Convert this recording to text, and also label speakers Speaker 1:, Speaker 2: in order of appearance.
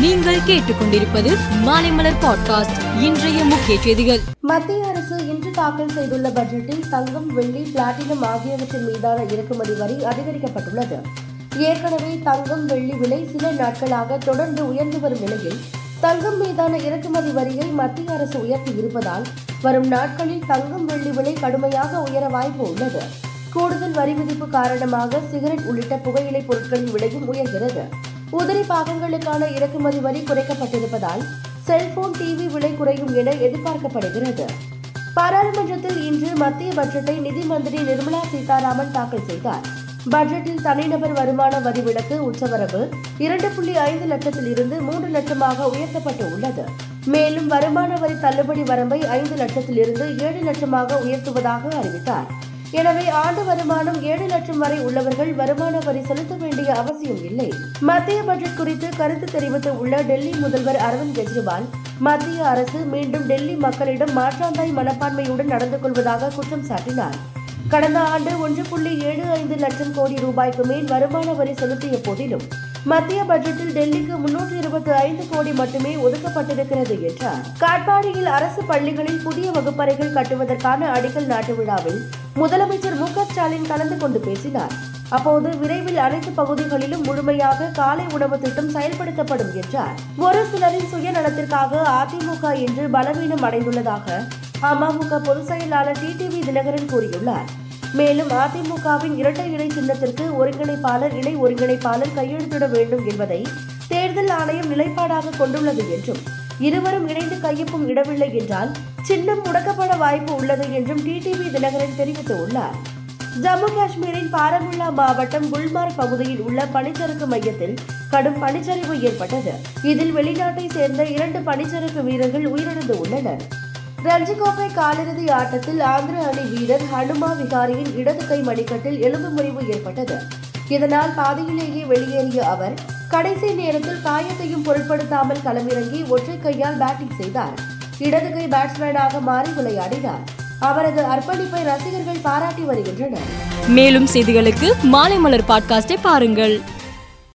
Speaker 1: நீங்கள் கேட்டுக்கொண்டிருப்பது மாலைமலர் பாட்காஸ்ட் இன்றைய முக்கிய செய்திகள்.
Speaker 2: மத்திய அரசு இன்று தாக்கல் செய்துள்ள பட்ஜெட்டில் தங்கம் வெள்ளி பிளாட்டினம் ஆகியவற்றின் மீதான இறக்குமதி வரி அதிகரிக்கப்பட்டுள்ளது. ஏற்கனவே தங்கம் வெள்ளி விலை சில நாட்களாக தொடர்ந்து உயர்ந்து வரும் நிலையில் தங்கம் மீதான இறக்குமதி வரியை மத்திய அரசு உயர்த்தி இருப்பதால் வரும் நாட்களில் தங்கம் வெள்ளி விலை கடுமையாக உயர வாய்ப்பு உள்ளது. கூடுதல் வரி விதிப்பு காரணமாக சிகரெட் உள்ளிட்ட புகையிலை பொருட்களின் விலையும் உயர்கிறது. உதிரி பாகங்களுக்கான இறக்குமதி வரி குறைக்கப்பட்டிருப்பதால் செல்போன் டிவி விலை குறையும் என எதிர்பார்க்கப்படுகிறது. பாராளுமன்றத்தில் இன்று மத்திய பட்ஜெட்டை நிதி மந்திரி நிர்மலா சீதாராமன் தாக்கல் செய்தார். பட்ஜெட்டில் தனிநபர் வருமான வரி விலக்கு உச்சவரவு இரண்டு புள்ளி ஐந்து லட்சத்தில் இருந்து மூன்று லட்சமாக உயர்த்தப்பட்டு உள்ளது. மேலும் வருமான வரி தள்ளுபடி வரம்பை ஐந்து லட்சத்தில் இருந்து ஏழு லட்சமாக உயர்த்துவதாக அறிவித்தார். எனவே ஆண்டு வருமானம் ஏழு லட்சம் வரை உள்ளவர்கள் வருமான வரி செலுத்த வேண்டிய அவசியம் இல்லை. மத்திய பட்ஜெட் குறித்து கருத்து தெரிவித்து உள்ள டெல்லி முதல்வர் அரவிந்த் கெஜ்ரிவால் மத்திய அரசு மீண்டும் டெல்லி மக்களிடம் மாற்றாந்தாய் மனப்பான்மையுடன் நடந்து கொள்வதாக குற்றம் சாட்டினார். கடந்த ஆண்டு ஒன்று புள்ளி ஏழு ஐந்து லட்சம் கோடி ரூபாய்க்கு மேல் வருமான வரி செலுத்திய போதிலும் மத்திய பட்ஜெட்டில் டெல்லிக்கு முன்னூற்றி இருபத்தி ஐந்து கோடி மட்டுமே ஒதுக்கப்பட்டிருக்கிறது என்றார் காட்பாடியில் அரசு பள்ளிகளில் புதிய வகுப்பறைகள் கட்டுவதற்கான அடிக்கல் நாட்டு விழாவில் முதலமைச்சர் மு ஸ்டாலின் கலந்து கொண்டு பேசினார். அப்போது விரைவில் அனைத்து பகுதிகளிலும் முழுமையாக காலை உணவு திட்டம் செயல்படுத்தப்படும் என்றார். ஒரு சிலரின் சுயநலத்திற்காக அதிமுக இன்று பலவீனம் அடைந்துள்ளதாக அமமுக பொதுச் செயலாளர் டிடிவி தினகரன் கூறியுள்ளார். மேலும் அதிமுகவின் இரட்டை இணை சின்னத்திற்கு ஒருங்கிணைப்பாளர் இணை ஒருங்கிணைப்பாளர் கையெழுத்திட வேண்டும் என்பதை தேர்தல் ஆணையம் நிலைப்பாடாக கொண்டுள்ளது என்றும் இருவரும் இணைந்து கையொப்பம் இடவில்லை என்றால் சின்னம் முடக்கப்பட வாய்ப்பு உள்ளது என்றும் டிடிவி தினகரன் தெரிவித்துள்ளார். ஜம்மு காஷ்மீரின் பாரமுல்லா மாவட்டம் குல்மார்க் பகுதியில் உள்ள பனிச்சறுக்கு மையத்தில் கடும் பனிச்சரிவு ஏற்பட்டது. இதில் வெளிநாட்டை சேர்ந்த இரண்டு பனிச்சறுக்கு வீரர்கள் உயிரிழந்து உள்ளனர். ரஞ்சி கோப்பை காலிறுதி ஆட்டத்தில் ஆந்திர அணி வீரர் ஹனுமா விகாரியின் இடது கை மணிக்கட்டில் எலும்பு முறிவு ஏற்பட்டது. இதனால் பாதியிலேயே வெளியேறிய அவர் கடைசி நேரத்தில் காயத்தையும் பொருட்படுத்தாமல் களமிறங்கி ஒற்றை கையால் பேட்டிங் செய்தார். இடது கை பேட்ஸ்மேனாக மாறி விளையாடினார். அவரது அர்ப்பணிப்பை ரசிகர்கள் பாராட்டி வருகின்றனர்.
Speaker 1: மேலும் செய்திகளுக்கு மாலைமலர் பாட்காஸ்டை பாருங்கள்.